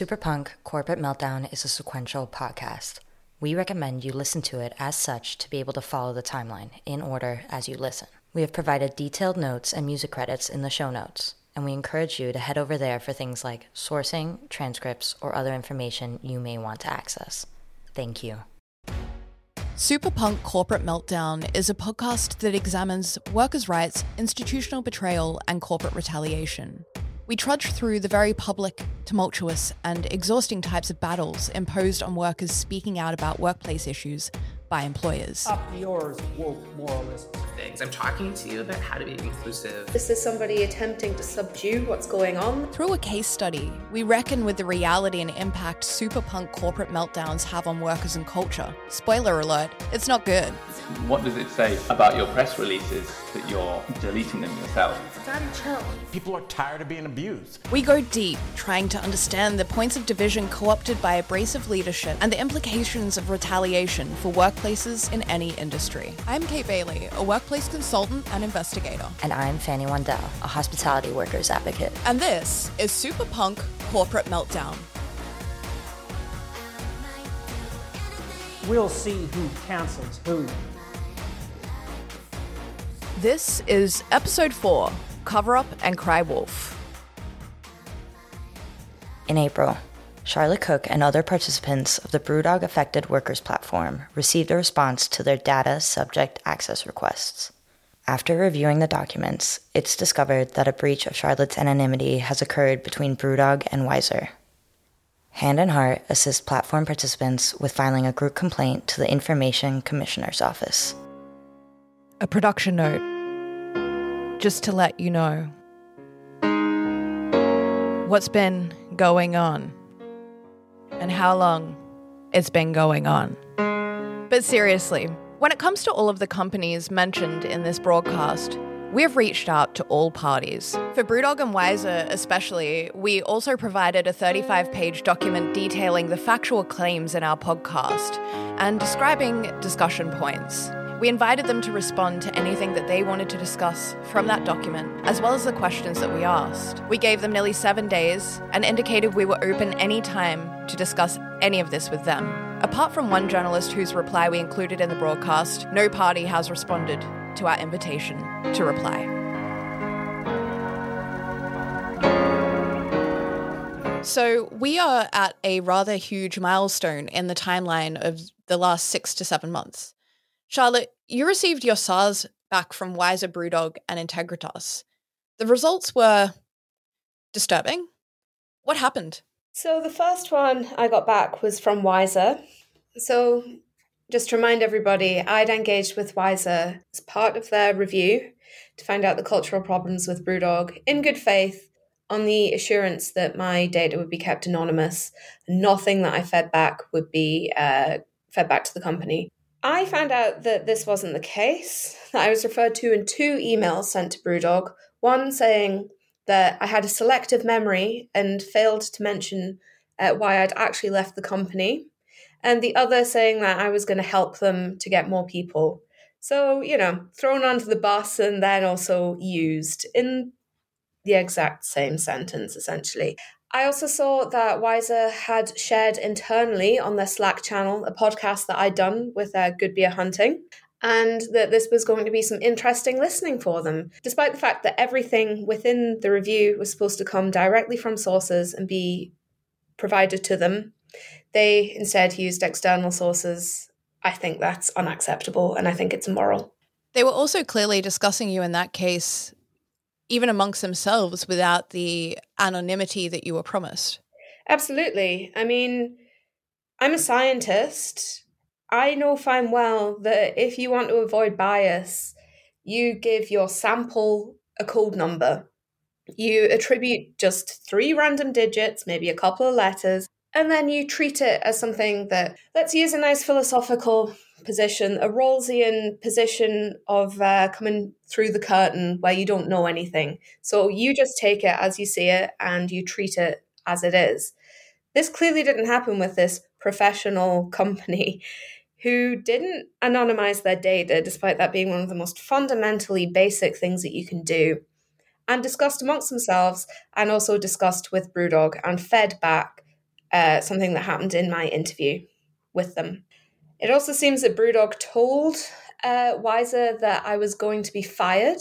Superpunk Corporate Meltdown is a sequential podcast. We recommend you listen to it as such to be able to follow the timeline in order as you listen. We have provided detailed notes and music credits in the show notes, and we encourage you to head over there for things like sourcing, transcripts, or other information you may want to access. Thank you. Superpunk Corporate Meltdown is a podcast that examines workers' rights, institutional betrayal, and corporate retaliation. We trudge through the very public, tumultuous, and exhausting types of battles imposed on workers speaking out about workplace issues by employers. Up yours, woke moralist. Things. I'm talking to you about how to be inclusive. This is somebody attempting to subdue what's going on. Through a case study, we reckon with the reality and impact superpunk corporate meltdowns have on workers and culture. Spoiler alert, it's not good. What does it say about your press releases that you're deleting them yourself? Daddy, chill. People are tired of being abused. We go deep, trying to understand the points of division co opted by abrasive leadership and the implications of retaliation for workplaces in any industry. I'm Kate Bailey, a workplace consultant and investigator. And I'm Fanny Wandell, a hospitality workers advocate. And this is Super Punk Corporate Meltdown. We'll see who cancels who. This is episode 4 Cover Up and Cry Wolf. In April, Charlotte Cook and other participants of the Brewdog Affected Workers platform received a response to their data subject access requests. After reviewing the documents, it's discovered that a breach of Charlotte's anonymity has occurred between Brewdog and Wiser. Hand and Heart assists platform participants with filing a group complaint to the Information Commissioner's Office. A production note. Just to let you know what's been going on and how long it's been going on. But seriously, when it comes to all of the companies mentioned in this broadcast, we have reached out to all parties. For Brewdog and Wiser, especially, we also provided a 35 page document detailing the factual claims in our podcast and describing discussion points. We invited them to respond to anything that they wanted to discuss from that document, as well as the questions that we asked. We gave them nearly seven days and indicated we were open any time to discuss any of this with them. Apart from one journalist whose reply we included in the broadcast, no party has responded to our invitation to reply. So, we are at a rather huge milestone in the timeline of the last six to seven months. Charlotte, you received your SARs back from Wiser Brewdog and Integritas. The results were disturbing. What happened? So, the first one I got back was from Wiser. So, just to remind everybody, I'd engaged with Wiser as part of their review to find out the cultural problems with Brewdog in good faith on the assurance that my data would be kept anonymous nothing that I fed back would be uh, fed back to the company. I found out that this wasn't the case, that I was referred to in two emails sent to Brewdog, one saying that I had a selective memory and failed to mention uh, why I'd actually left the company, and the other saying that I was going to help them to get more people. So, you know, thrown onto the bus and then also used in the exact same sentence, essentially. I also saw that Wiser had shared internally on their Slack channel a podcast that I'd done with their Good Beer Hunting, and that this was going to be some interesting listening for them, despite the fact that everything within the review was supposed to come directly from sources and be provided to them. They instead used external sources. I think that's unacceptable and I think it's immoral. They were also clearly discussing you in that case even amongst themselves without the anonymity that you were promised. Absolutely. I mean, I'm a scientist. I know fine well that if you want to avoid bias, you give your sample a code number. You attribute just three random digits, maybe a couple of letters, and then you treat it as something that, let's use a nice philosophical position, a Rawlsian position of uh, coming through the curtain where you don't know anything. So you just take it as you see it and you treat it as it is. This clearly didn't happen with this professional company who didn't anonymize their data, despite that being one of the most fundamentally basic things that you can do, and discussed amongst themselves and also discussed with Brewdog and fed back uh, something that happened in my interview with them. It also seems that Brewdog told uh, Wiser that I was going to be fired.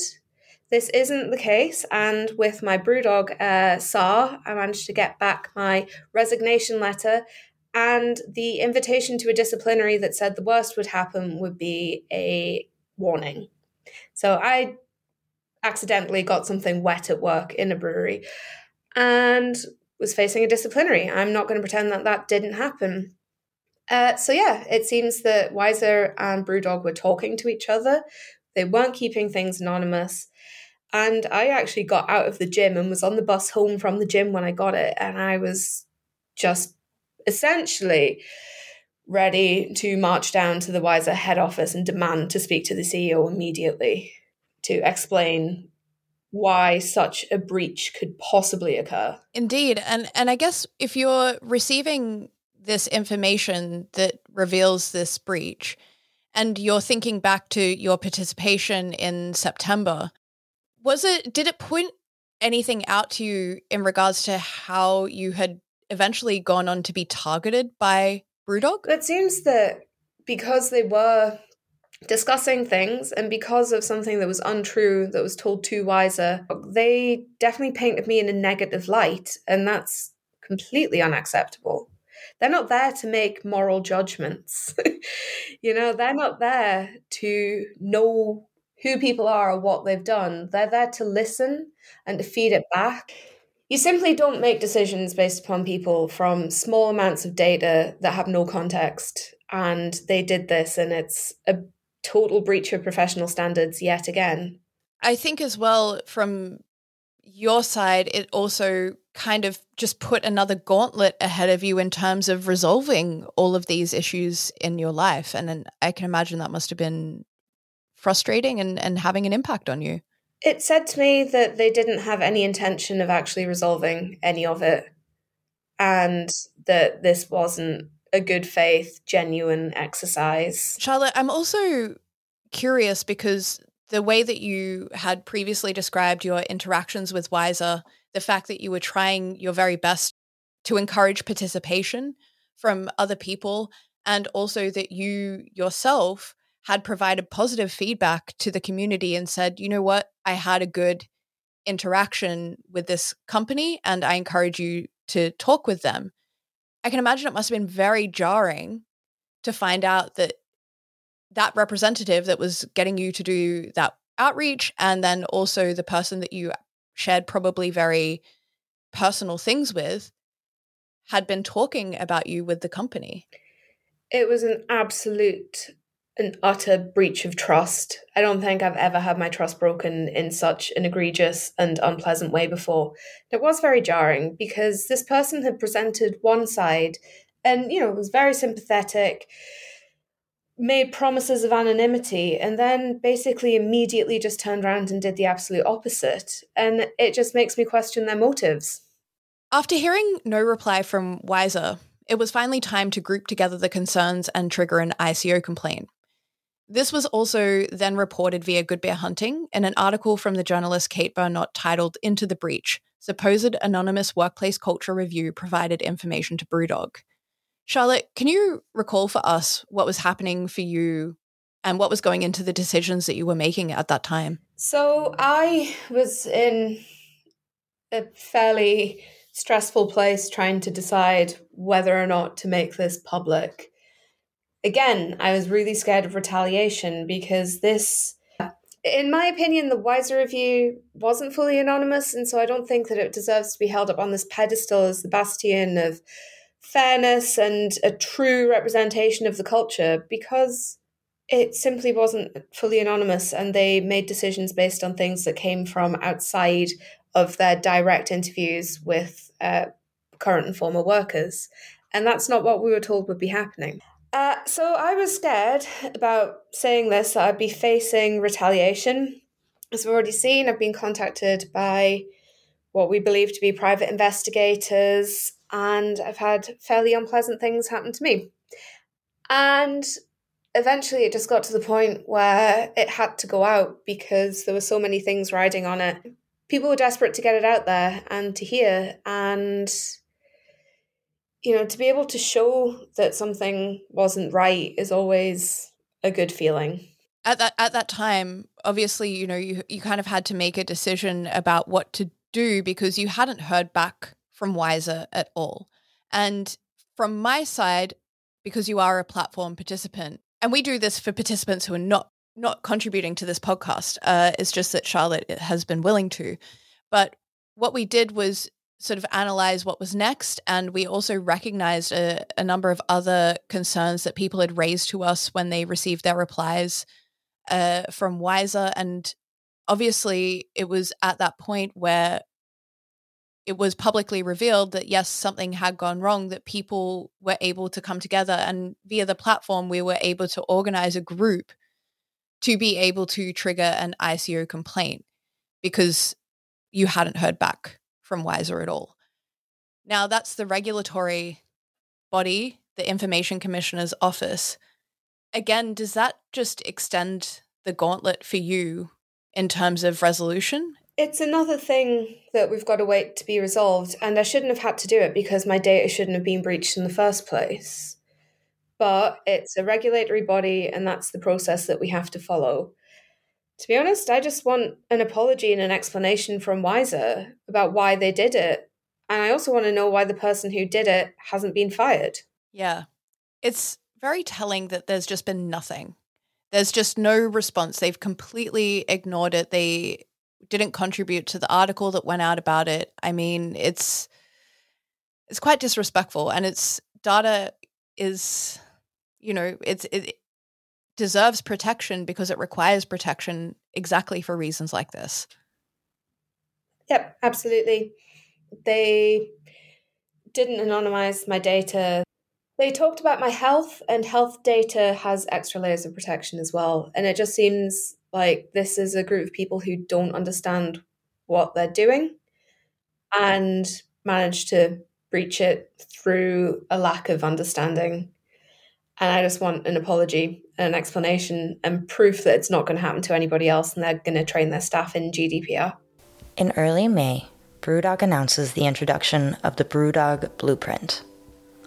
This isn't the case, and with my Brewdog uh, SAR, I managed to get back my resignation letter and the invitation to a disciplinary that said the worst would happen would be a warning. So I accidentally got something wet at work in a brewery and was facing a disciplinary. I'm not going to pretend that that didn't happen. Uh, so yeah, it seems that Wiser and Brewdog were talking to each other. They weren't keeping things anonymous. And I actually got out of the gym and was on the bus home from the gym when I got it. And I was just essentially ready to march down to the Wiser head office and demand to speak to the CEO immediately to explain why such a breach could possibly occur. Indeed. And and I guess if you're receiving this information that reveals this breach and you're thinking back to your participation in September, was it did it point anything out to you in regards to how you had eventually gone on to be targeted by Brewdog? It seems that because they were discussing things and because of something that was untrue that was told to Wiser, they definitely painted me in a negative light, and that's completely unacceptable. They're not there to make moral judgments. you know, they're not there to know who people are or what they've done. They're there to listen and to feed it back. You simply don't make decisions based upon people from small amounts of data that have no context. And they did this, and it's a total breach of professional standards yet again. I think, as well, from your side, it also kind of just put another gauntlet ahead of you in terms of resolving all of these issues in your life. And then I can imagine that must have been frustrating and, and having an impact on you. It said to me that they didn't have any intention of actually resolving any of it and that this wasn't a good faith, genuine exercise. Charlotte, I'm also curious because the way that you had previously described your interactions with Wiser, the fact that you were trying your very best to encourage participation from other people, and also that you yourself had provided positive feedback to the community and said, you know what, I had a good interaction with this company and I encourage you to talk with them. I can imagine it must have been very jarring to find out that that representative that was getting you to do that outreach and then also the person that you shared probably very personal things with had been talking about you with the company. It was an absolute an utter breach of trust. I don't think I've ever had my trust broken in such an egregious and unpleasant way before. It was very jarring because this person had presented one side and, you know, was very sympathetic, made promises of anonymity, and then basically immediately just turned around and did the absolute opposite. And it just makes me question their motives. After hearing no reply from Wiser, it was finally time to group together the concerns and trigger an ICO complaint. This was also then reported via Good Beer Hunting in an article from the journalist Kate Bernot titled Into the Breach Supposed Anonymous Workplace Culture Review Provided Information to Brewdog. Charlotte, can you recall for us what was happening for you and what was going into the decisions that you were making at that time? So I was in a fairly stressful place trying to decide whether or not to make this public again, I was really scared of retaliation because this, in my opinion, the Wiser review wasn't fully anonymous. And so I don't think that it deserves to be held up on this pedestal as the bastion of fairness and a true representation of the culture because it simply wasn't fully anonymous and they made decisions based on things that came from outside of their direct interviews with uh, current and former workers. And that's not what we were told would be happening. Uh, so I was scared about saying this that I'd be facing retaliation. As we've already seen, I've been contacted by what we believe to be private investigators, and I've had fairly unpleasant things happen to me. And eventually it just got to the point where it had to go out because there were so many things riding on it. People were desperate to get it out there and to hear, and you know, to be able to show that something wasn't right is always a good feeling. At that at that time, obviously, you know, you you kind of had to make a decision about what to do because you hadn't heard back from Wiser at all. And from my side, because you are a platform participant, and we do this for participants who are not not contributing to this podcast. Uh, it's just that Charlotte has been willing to. But what we did was sort of analyze what was next. And we also recognized a, a, number of other concerns that people had raised to us when they received their replies uh, from Wiser. And obviously, it was at that point where it was publicly revealed that yes, something had gone wrong, that people were able to come together. And via the platform, we were able to organize a group to be able to trigger an ICO complaint because you hadn't heard back from Wiser at all. Now, that's the regulatory body, the Information Commissioner's Office. Again, does that just extend the gauntlet for you in terms of resolution? It's another thing that we've got to wait to be resolved, and I shouldn't have had to do it because my data shouldn't have been breached in the first place but it's a regulatory body and that's the process that we have to follow. To be honest, I just want an apology and an explanation from Wiser about why they did it. And I also want to know why the person who did it hasn't been fired. Yeah. It's very telling that there's just been nothing. There's just no response. They've completely ignored it. They didn't contribute to the article that went out about it. I mean, it's it's quite disrespectful and it's data is you know, it's it deserves protection because it requires protection exactly for reasons like this. Yep, absolutely. They didn't anonymize my data. They talked about my health, and health data has extra layers of protection as well. And it just seems like this is a group of people who don't understand what they're doing and manage to breach it through a lack of understanding. And I just want an apology, an explanation, and proof that it's not going to happen to anybody else and they're going to train their staff in GDPR. In early May, Brewdog announces the introduction of the Brewdog Blueprint,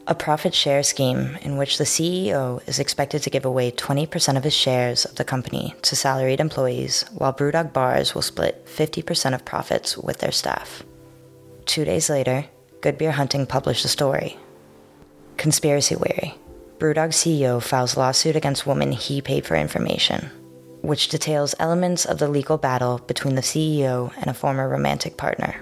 a profit share scheme in which the CEO is expected to give away 20% of his shares of the company to salaried employees, while Brewdog bars will split 50% of profits with their staff. Two days later, Good Beer Hunting published a story. Conspiracy Weary Brewdog CEO files lawsuit against woman he paid for information, which details elements of the legal battle between the CEO and a former romantic partner.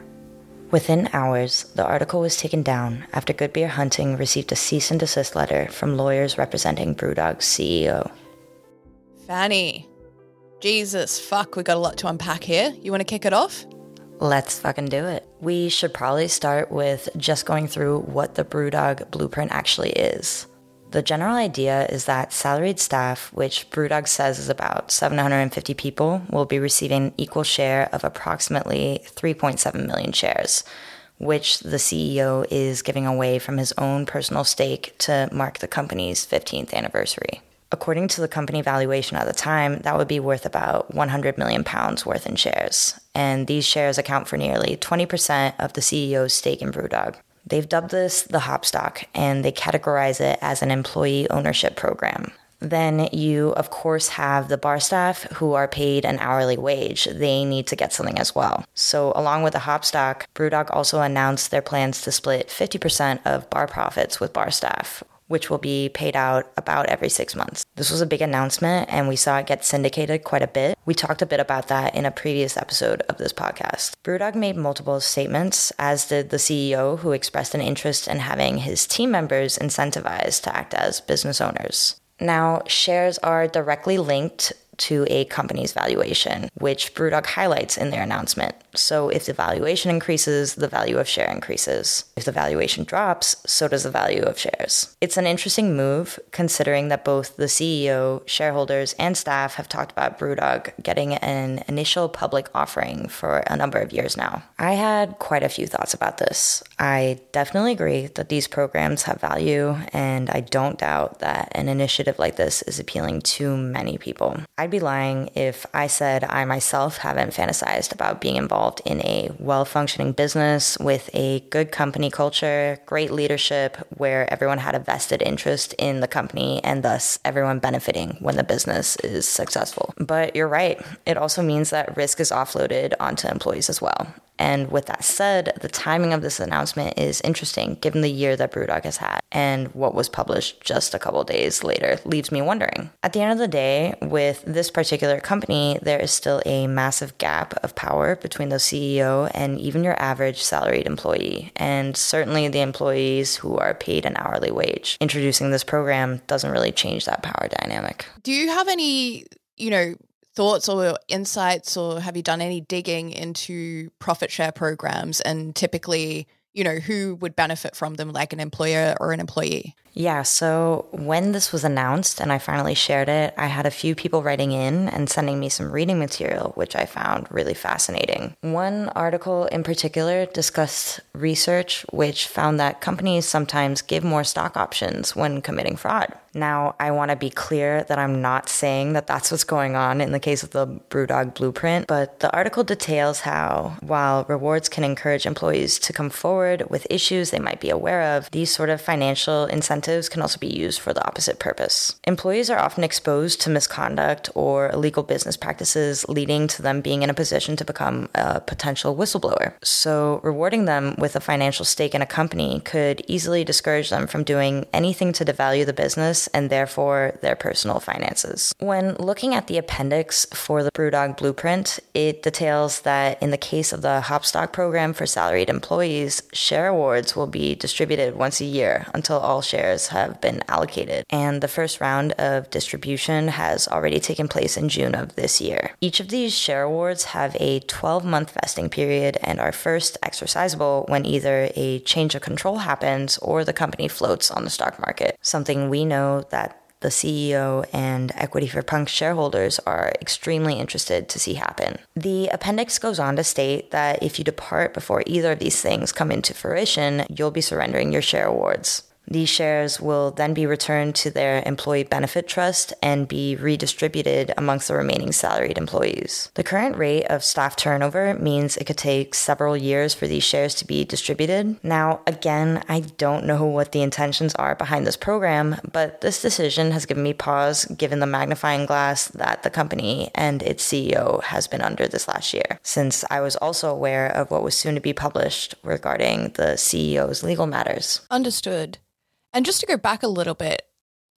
Within hours, the article was taken down after Good Beer Hunting received a cease and desist letter from lawyers representing Brewdog's CEO. Fanny, Jesus, fuck, we got a lot to unpack here. You want to kick it off? Let's fucking do it. We should probably start with just going through what the Brewdog blueprint actually is. The general idea is that salaried staff, which Brewdog says is about 750 people, will be receiving equal share of approximately 3.7 million shares, which the CEO is giving away from his own personal stake to mark the company's 15th anniversary. According to the company valuation at the time, that would be worth about 100 million pounds worth in shares. And these shares account for nearly 20% of the CEO's stake in Brewdog. They've dubbed this the Hopstock and they categorize it as an employee ownership program. Then you, of course, have the bar staff who are paid an hourly wage. They need to get something as well. So, along with the Hopstock, Brewdog also announced their plans to split 50% of bar profits with bar staff, which will be paid out about every six months. This was a big announcement, and we saw it get syndicated quite a bit. We talked a bit about that in a previous episode of this podcast. Brewdog made multiple statements, as did the CEO, who expressed an interest in having his team members incentivized to act as business owners. Now, shares are directly linked to a company's valuation, which Brewdog highlights in their announcement. So if the valuation increases, the value of share increases. If the valuation drops, so does the value of shares. It's an interesting move considering that both the CEO, shareholders, and staff have talked about Brewdog getting an initial public offering for a number of years now. I had quite a few thoughts about this. I definitely agree that these programs have value, and I don't doubt that an initiative like this is appealing to many people. I'd I'd be lying if I said I myself haven't fantasized about being involved in a well functioning business with a good company culture, great leadership, where everyone had a vested interest in the company and thus everyone benefiting when the business is successful. But you're right, it also means that risk is offloaded onto employees as well. And with that said, the timing of this announcement is interesting given the year that Brewdog has had and what was published just a couple days later leaves me wondering. At the end of the day, with this particular company, there is still a massive gap of power between the CEO and even your average salaried employee, and certainly the employees who are paid an hourly wage. Introducing this program doesn't really change that power dynamic. Do you have any, you know, thoughts or insights, or have you done any digging into profit share programs and typically, you know, who would benefit from them, like an employer or an employee? Yeah, so when this was announced and I finally shared it, I had a few people writing in and sending me some reading material, which I found really fascinating. One article in particular discussed research which found that companies sometimes give more stock options when committing fraud. Now, I want to be clear that I'm not saying that that's what's going on in the case of the Brewdog blueprint, but the article details how, while rewards can encourage employees to come forward with issues they might be aware of, these sort of financial incentives can also be used for the opposite purpose. Employees are often exposed to misconduct or illegal business practices, leading to them being in a position to become a potential whistleblower. So, rewarding them with a financial stake in a company could easily discourage them from doing anything to devalue the business and therefore their personal finances. When looking at the appendix for the Brewdog blueprint, it details that in the case of the Hopstock program for salaried employees, share awards will be distributed once a year until all shares shares have been allocated, and the first round of distribution has already taken place in June of this year. Each of these share awards have a 12 month vesting period and are first exercisable when either a change of control happens or the company floats on the stock market, something we know that the CEO and Equity for Punk shareholders are extremely interested to see happen. The appendix goes on to state that if you depart before either of these things come into fruition, you'll be surrendering your share awards. These shares will then be returned to their employee benefit trust and be redistributed amongst the remaining salaried employees. The current rate of staff turnover means it could take several years for these shares to be distributed. Now, again, I don't know what the intentions are behind this program, but this decision has given me pause given the magnifying glass that the company and its CEO has been under this last year, since I was also aware of what was soon to be published regarding the CEO's legal matters. Understood. And just to go back a little bit,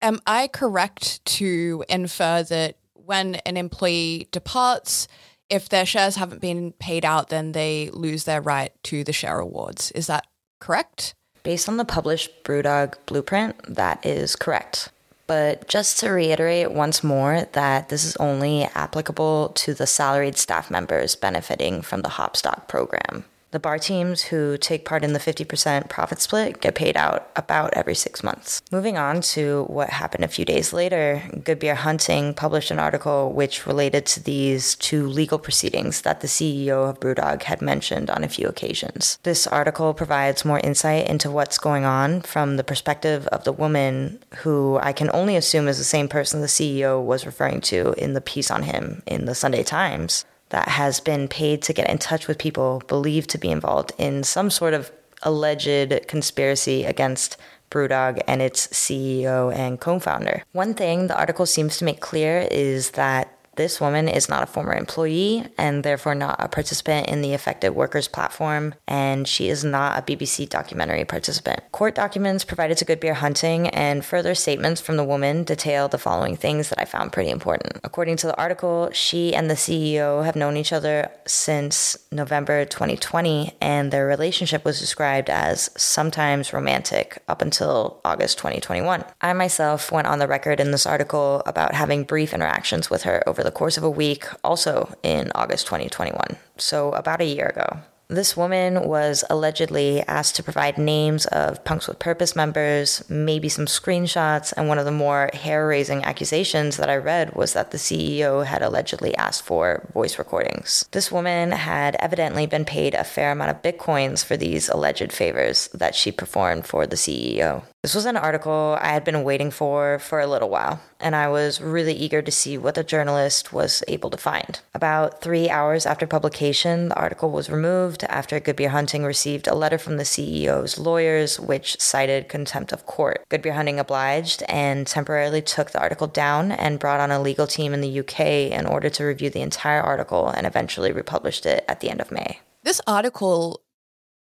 am I correct to infer that when an employee departs, if their shares haven't been paid out, then they lose their right to the share awards? Is that correct? Based on the published Brewdog blueprint, that is correct. But just to reiterate once more that this is only applicable to the salaried staff members benefiting from the Hopstock program. The bar teams who take part in the 50% profit split get paid out about every six months. Moving on to what happened a few days later, Good Beer Hunting published an article which related to these two legal proceedings that the CEO of Brewdog had mentioned on a few occasions. This article provides more insight into what's going on from the perspective of the woman who I can only assume is the same person the CEO was referring to in the piece on him in the Sunday Times that has been paid to get in touch with people believed to be involved in some sort of alleged conspiracy against Brewdog and its CEO and co founder. One thing the article seems to make clear is that this woman is not a former employee and therefore not a participant in the Affected Workers platform, and she is not a BBC documentary participant. Court documents provided to Good Beer Hunting and further statements from the woman detail the following things that I found pretty important. According to the article, she and the CEO have known each other since November 2020, and their relationship was described as sometimes romantic up until August 2021. I myself went on the record in this article about having brief interactions with her over the course of a week, also in August 2021, so about a year ago. This woman was allegedly asked to provide names of Punks with Purpose members, maybe some screenshots, and one of the more hair raising accusations that I read was that the CEO had allegedly asked for voice recordings. This woman had evidently been paid a fair amount of bitcoins for these alleged favors that she performed for the CEO. This was an article I had been waiting for for a little while, and I was really eager to see what the journalist was able to find. About three hours after publication, the article was removed after Good Beer Hunting received a letter from the CEO's lawyers, which cited contempt of court. Good Beer Hunting obliged and temporarily took the article down and brought on a legal team in the UK in order to review the entire article and eventually republished it at the end of May. This article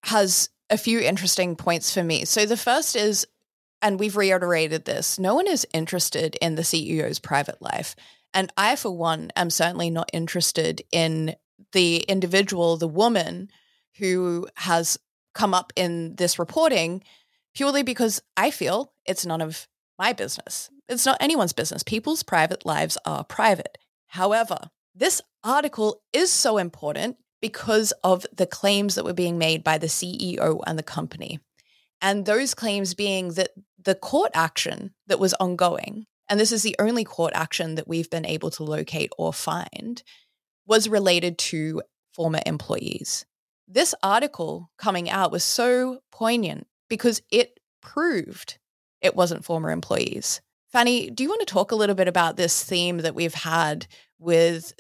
has a few interesting points for me. So the first is and we've reiterated this no one is interested in the CEO's private life. And I, for one, am certainly not interested in the individual, the woman who has come up in this reporting purely because I feel it's none of my business. It's not anyone's business. People's private lives are private. However, this article is so important because of the claims that were being made by the CEO and the company. And those claims being that the court action that was ongoing, and this is the only court action that we've been able to locate or find, was related to former employees. This article coming out was so poignant because it proved it wasn't former employees. Fanny, do you want to talk a little bit about this theme that we've had with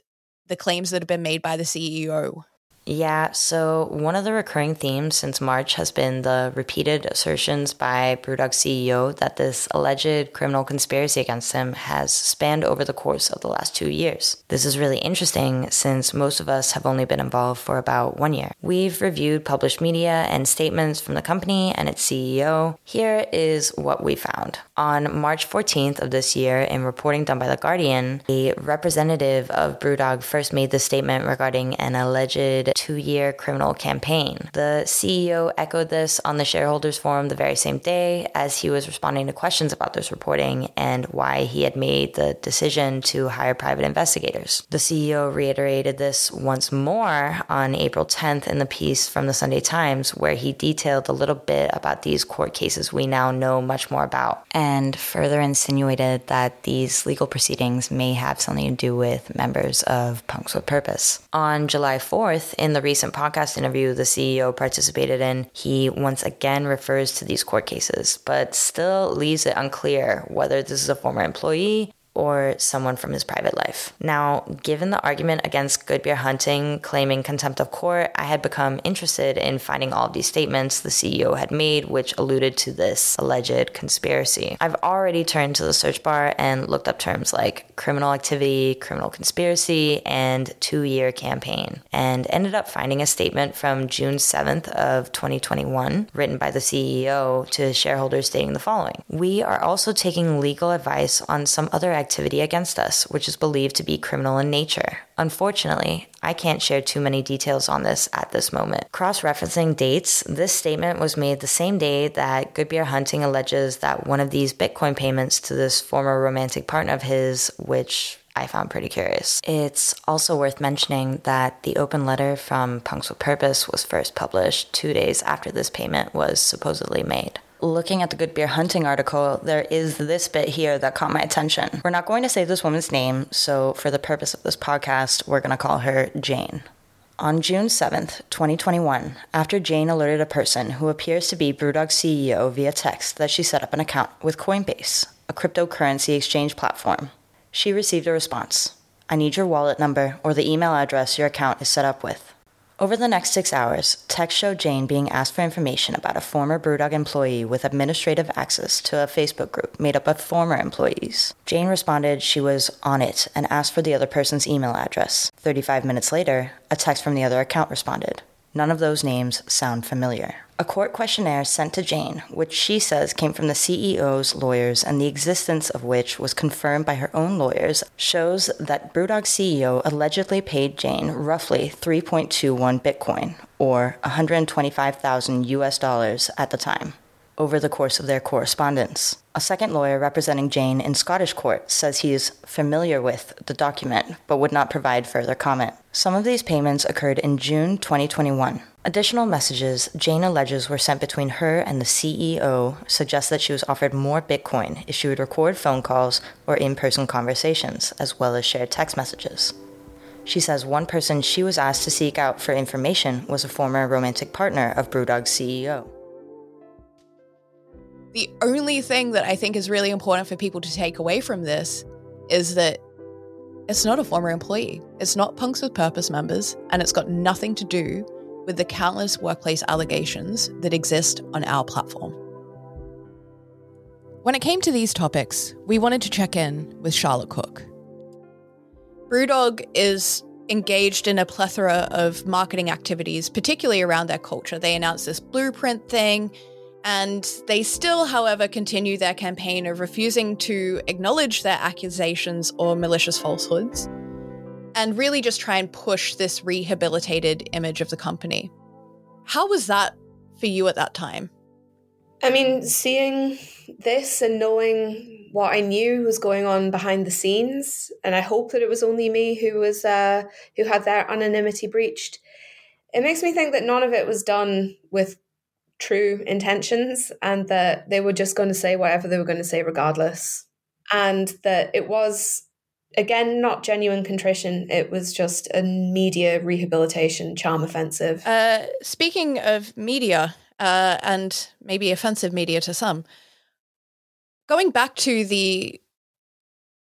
the claims that have been made by the CEO? Yeah, so one of the recurring themes since March has been the repeated assertions by Brewdog CEO that this alleged criminal conspiracy against him has spanned over the course of the last two years. This is really interesting since most of us have only been involved for about one year. We've reviewed published media and statements from the company and its CEO. Here is what we found. On March 14th of this year, in reporting done by The Guardian, a representative of Brewdog first made the statement regarding an alleged two year criminal campaign. The CEO echoed this on the shareholders forum the very same day as he was responding to questions about this reporting and why he had made the decision to hire private investigators. The CEO reiterated this once more on April 10th in the piece from the Sunday Times, where he detailed a little bit about these court cases we now know much more about, and further insinuated that these legal proceedings may have something to do with members of Punks with Purpose. On July 4th, in the recent podcast interview the CEO participated in, he once again refers to these court cases, but still leaves it unclear whether this is a former employee or someone from his private life. Now, given the argument against Good Beer Hunting claiming contempt of court, I had become interested in finding all of these statements the CEO had made, which alluded to this alleged conspiracy. I've already turned to the search bar and looked up terms like criminal activity, criminal conspiracy, and two year campaign, and ended up finding a statement from June 7th of 2021 written by the CEO to shareholders stating the following We are also taking legal advice on some other activities activity against us, which is believed to be criminal in nature. Unfortunately, I can't share too many details on this at this moment. Cross referencing dates, this statement was made the same day that Good Beer Hunting alleges that one of these Bitcoin payments to this former romantic partner of his, which I found pretty curious. It's also worth mentioning that the open letter from Punks with Purpose was first published two days after this payment was supposedly made looking at the Good Beer Hunting article, there is this bit here that caught my attention. We're not going to say this woman's name, so for the purpose of this podcast, we're going to call her Jane. On June 7th, 2021, after Jane alerted a person who appears to be Brewdog CEO via text that she set up an account with Coinbase, a cryptocurrency exchange platform, she received a response I need your wallet number or the email address your account is set up with. Over the next six hours, text showed Jane being asked for information about a former Brewdog employee with administrative access to a Facebook group made up of former employees. Jane responded she was on it and asked for the other person's email address. 35 minutes later, a text from the other account responded. None of those names sound familiar. A court questionnaire sent to Jane, which she says came from the CEO's lawyers and the existence of which was confirmed by her own lawyers, shows that Brewdog CEO allegedly paid Jane roughly 3.21 Bitcoin, or 125,000 US dollars at the time. Over the course of their correspondence. A second lawyer representing Jane in Scottish court says he is familiar with the document but would not provide further comment. Some of these payments occurred in June 2021. Additional messages Jane alleges were sent between her and the CEO suggest that she was offered more Bitcoin if she would record phone calls or in person conversations, as well as share text messages. She says one person she was asked to seek out for information was a former romantic partner of Brewdog's CEO. The only thing that I think is really important for people to take away from this is that it's not a former employee. It's not Punks with Purpose members, and it's got nothing to do with the countless workplace allegations that exist on our platform. When it came to these topics, we wanted to check in with Charlotte Cook. Brewdog is engaged in a plethora of marketing activities, particularly around their culture. They announced this blueprint thing, and they still, however, continue their campaign of refusing to acknowledge their accusations or malicious falsehoods and really just try and push this rehabilitated image of the company. How was that for you at that time? I mean, seeing this and knowing what I knew was going on behind the scenes, and I hope that it was only me who was uh, who had their anonymity breached. It makes me think that none of it was done with true intentions, and that they were just going to say whatever they were going to say regardless, and that it was again not genuine contrition it was just a media rehabilitation charm offensive. Uh, speaking of media uh, and maybe offensive media to some going back to the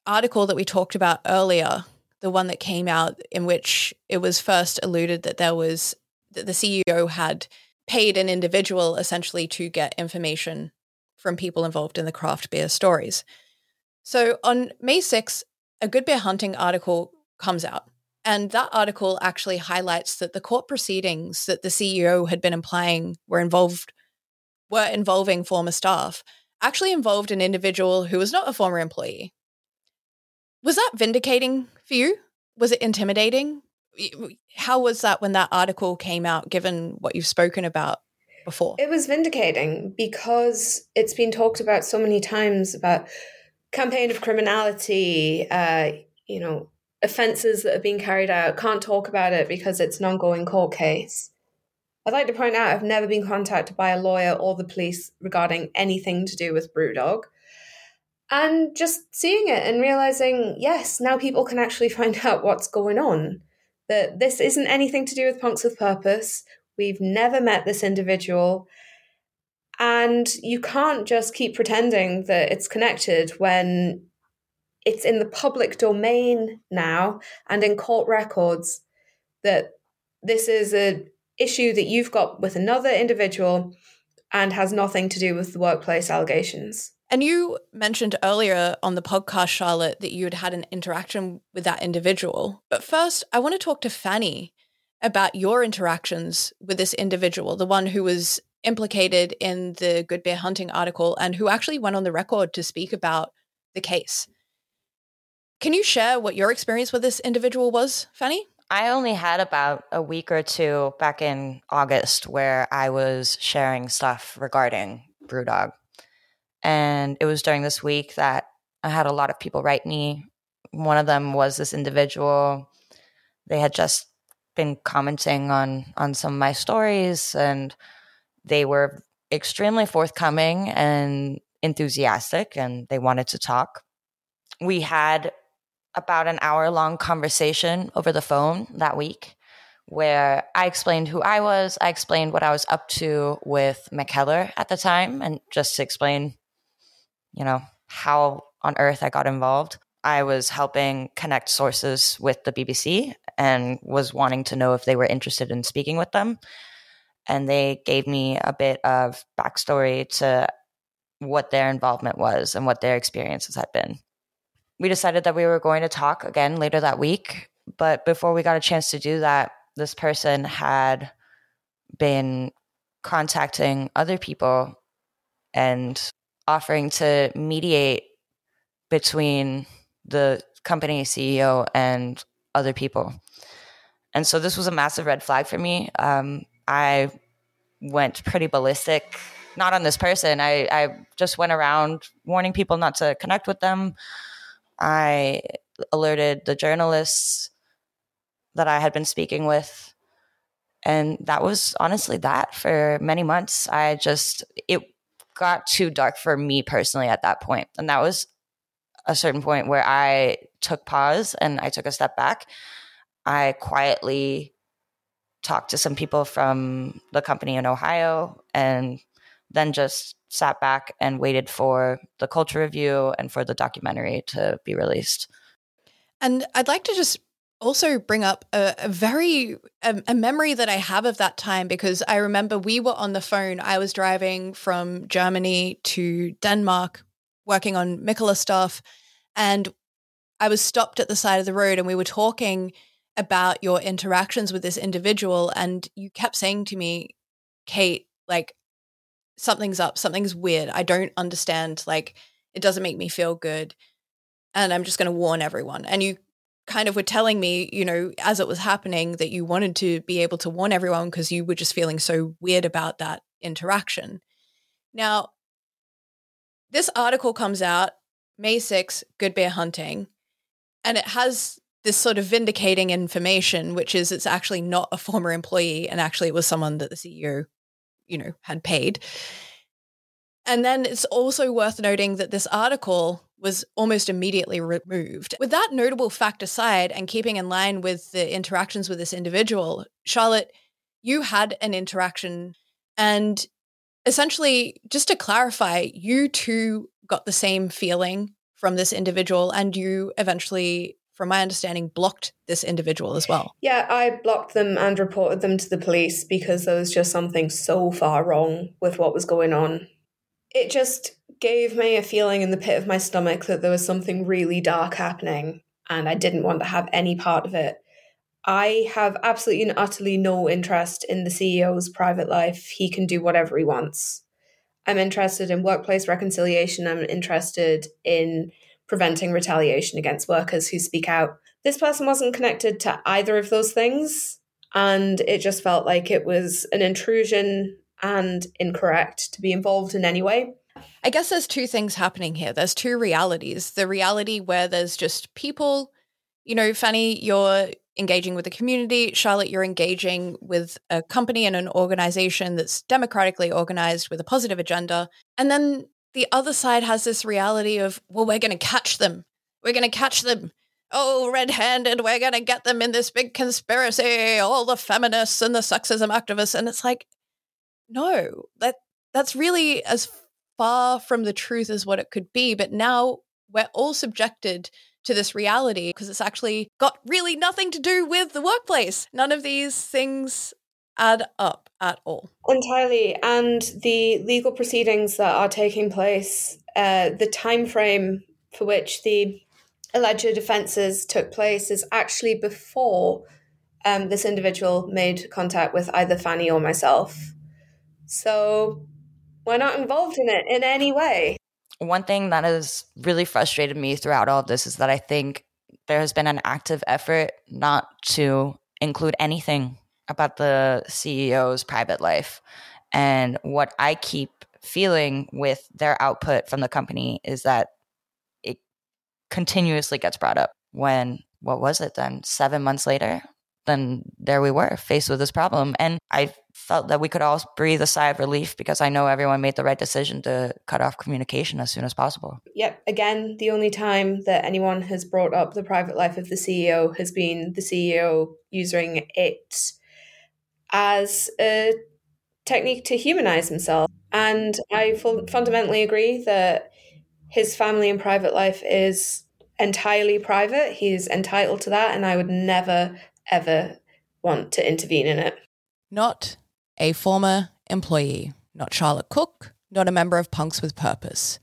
article that we talked about earlier the one that came out in which it was first alluded that there was that the ceo had paid an individual essentially to get information from people involved in the craft beer stories so on May 6th, a Good Beer Hunting article comes out. And that article actually highlights that the court proceedings that the CEO had been implying were involved were involving former staff actually involved an individual who was not a former employee. Was that vindicating for you? Was it intimidating? How was that when that article came out, given what you've spoken about before? It was vindicating because it's been talked about so many times about campaign of criminality, uh, you know, offences that have been carried out, can't talk about it because it's an ongoing court case. I'd like to point out I've never been contacted by a lawyer or the police regarding anything to do with Brewdog. And just seeing it and realizing, yes, now people can actually find out what's going on. That this isn't anything to do with Punks with Purpose. We've never met this individual. And you can't just keep pretending that it's connected when it's in the public domain now and in court records that this is an issue that you've got with another individual and has nothing to do with the workplace allegations. And you mentioned earlier on the podcast, Charlotte, that you had had an interaction with that individual. But first, I want to talk to Fanny about your interactions with this individual, the one who was implicated in the Good Beer Hunting article and who actually went on the record to speak about the case. Can you share what your experience with this individual was, Fanny? I only had about a week or two back in August where I was sharing stuff regarding Brewdog. And it was during this week that I had a lot of people write me. One of them was this individual. They had just been commenting on on some of my stories and they were extremely forthcoming and enthusiastic, and they wanted to talk. We had about an hour long conversation over the phone that week where I explained who I was. I explained what I was up to with Mikkeller at the time, and just to explain, you know, how on earth I got involved. I was helping connect sources with the BBC and was wanting to know if they were interested in speaking with them and they gave me a bit of backstory to what their involvement was and what their experiences had been. We decided that we were going to talk again later that week, but before we got a chance to do that, this person had been contacting other people and offering to mediate between the company CEO and other people. And so this was a massive red flag for me. Um, I went pretty ballistic not on this person. I, I just went around warning people not to connect with them. I alerted the journalists that I had been speaking with. And that was honestly that for many months. I just, it got too dark for me personally at that point. And that was a certain point where I took pause and I took a step back. I quietly talked to some people from the company in Ohio and then just sat back and waited for the culture review and for the documentary to be released. And I'd like to just also bring up a, a very a, a, memory that I have of that time because I remember we were on the phone. I was driving from Germany to Denmark, working on Mikkeller stuff, and I was stopped at the side of the road, and we were talking about your interactions with this individual, and you kept saying to me, "Kate, like something's up, something's weird. I don't understand. Like it doesn't make me feel good." And I'm just going to warn everyone. And you kind of were telling me, you know, as it was happening, that you wanted to be able to warn everyone because you were just feeling so weird about that interaction. Now, this article comes out May 6, Good Beer Hunting, and it has this sort of vindicating information, which is it's actually not a former employee, and actually it was someone that the CEO, you know, had paid. And then it's also worth noting that this article was almost immediately removed. With that notable fact aside, and keeping in line with the interactions with this individual, Charlotte, you had an interaction. And essentially, just to clarify, you too got the same feeling from this individual, and you eventually, from my understanding, blocked this individual as well. Yeah, I blocked them and reported them to the police because there was just something so far wrong with what was going on. It just gave me a feeling in the pit of my stomach that there was something really dark happening and I didn't want to have any part of it. I have absolutely and utterly no interest in the CEO's private life. He can do whatever he wants. I'm interested in workplace reconciliation. I'm interested in preventing retaliation against workers who speak out. This person wasn't connected to either of those things. And it just felt like it was an intrusion and incorrect to be involved in any way. I guess there's two things happening here. There's two realities. The reality where there's just people, you know, Fanny, you're engaging with the community. Charlotte, you're engaging with a company and an organization that's democratically organized with a positive agenda. And then the other side has this reality of, well, we're going to catch them. We're going to catch them. Oh, red handed, we're going to get them in this big conspiracy, all the feminists and the sexism activists. And it's like, no, that that's really as far from the truth as what it could be. But now we're all subjected to this reality because it's actually got really nothing to do with the workplace. None of these things add up at all. Entirely. And the legal proceedings that are taking place, uh, the time frame for which the alleged offences took place is actually before um, this individual made contact with either Fanny or myself. So we're not involved in it in any way. One thing that has really frustrated me throughout all of this is that I think there has been an active effort not to include anything about the CEO's private life. And what I keep feeling with their output from the company is that it continuously gets brought up when, what was it then, seven months later? Then there we were faced with this problem. And I felt that we could all breathe a sigh of relief because I know everyone made the right decision to cut off communication as soon as possible. Yep. Again, the only time that anyone has brought up the private life of the CEO has been the CEO using it as a technique to humanize himself. And I fundamentally agree that his family and private life is entirely private. He's entitled to that. And I would never, ever want to intervene in it. Not a former employee, not Charlotte Cook, not a member of Punks with Purpose,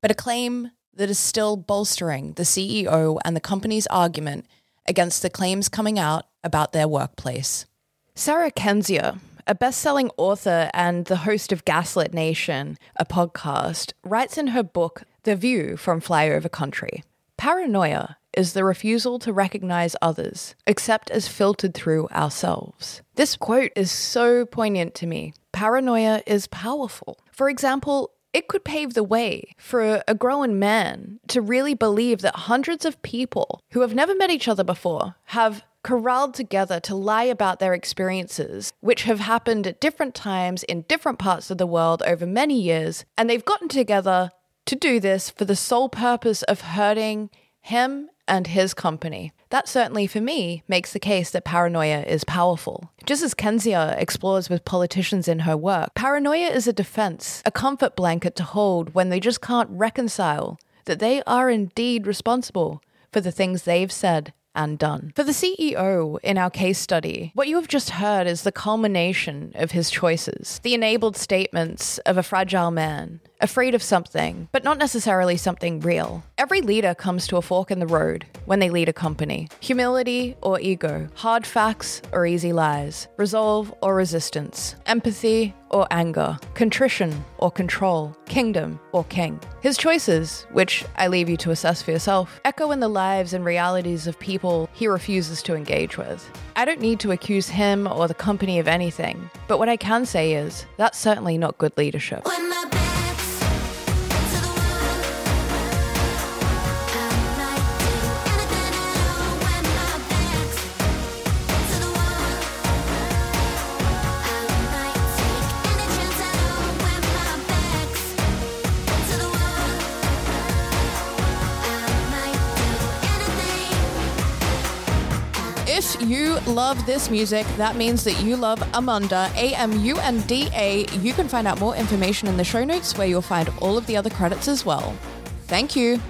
but a claim that is still bolstering the CEO and the company's argument against the claims coming out about their workplace. Sarah Kendzior, a best selling author and the host of Gaslit Nation, a podcast, writes in her book, The View from Flyover Country Paranoia is the refusal to recognize others, except as filtered through ourselves. This quote is so poignant to me. Paranoia is powerful. For example, it could pave the way for a grown man to really believe that hundreds of people who have never met each other before have corralled together to lie about their experiences, which have happened at different times in different parts of the world over many years, and they've gotten together to do this for the sole purpose of hurting him and his company. That certainly, for me, makes the case that paranoia is powerful. Just as Kendzior explores with politicians in her work, paranoia is a defense, a comfort blanket to hold when they just can't reconcile that they are indeed responsible for the things they've said and done. For the CEO in our case study, what you have just heard is the culmination of his choices, the enabled statements of a fragile man, afraid of something, but not necessarily something real. Every leader comes to a fork in the road when they lead a company humility or ego, hard facts or easy lies, resolve or resistance, empathy or anger, contrition or control, kingdom or king. His choices, which I leave you to assess for yourself, echo in the lives and realities of people he refuses to engage with. I don't need to accuse him or the company of anything, but what I can say is that's certainly not good leadership. When love this music, that means that you love Amunda, A M U N D A. You can find out more information in the show notes where you'll find all of the other credits as well. Thank you.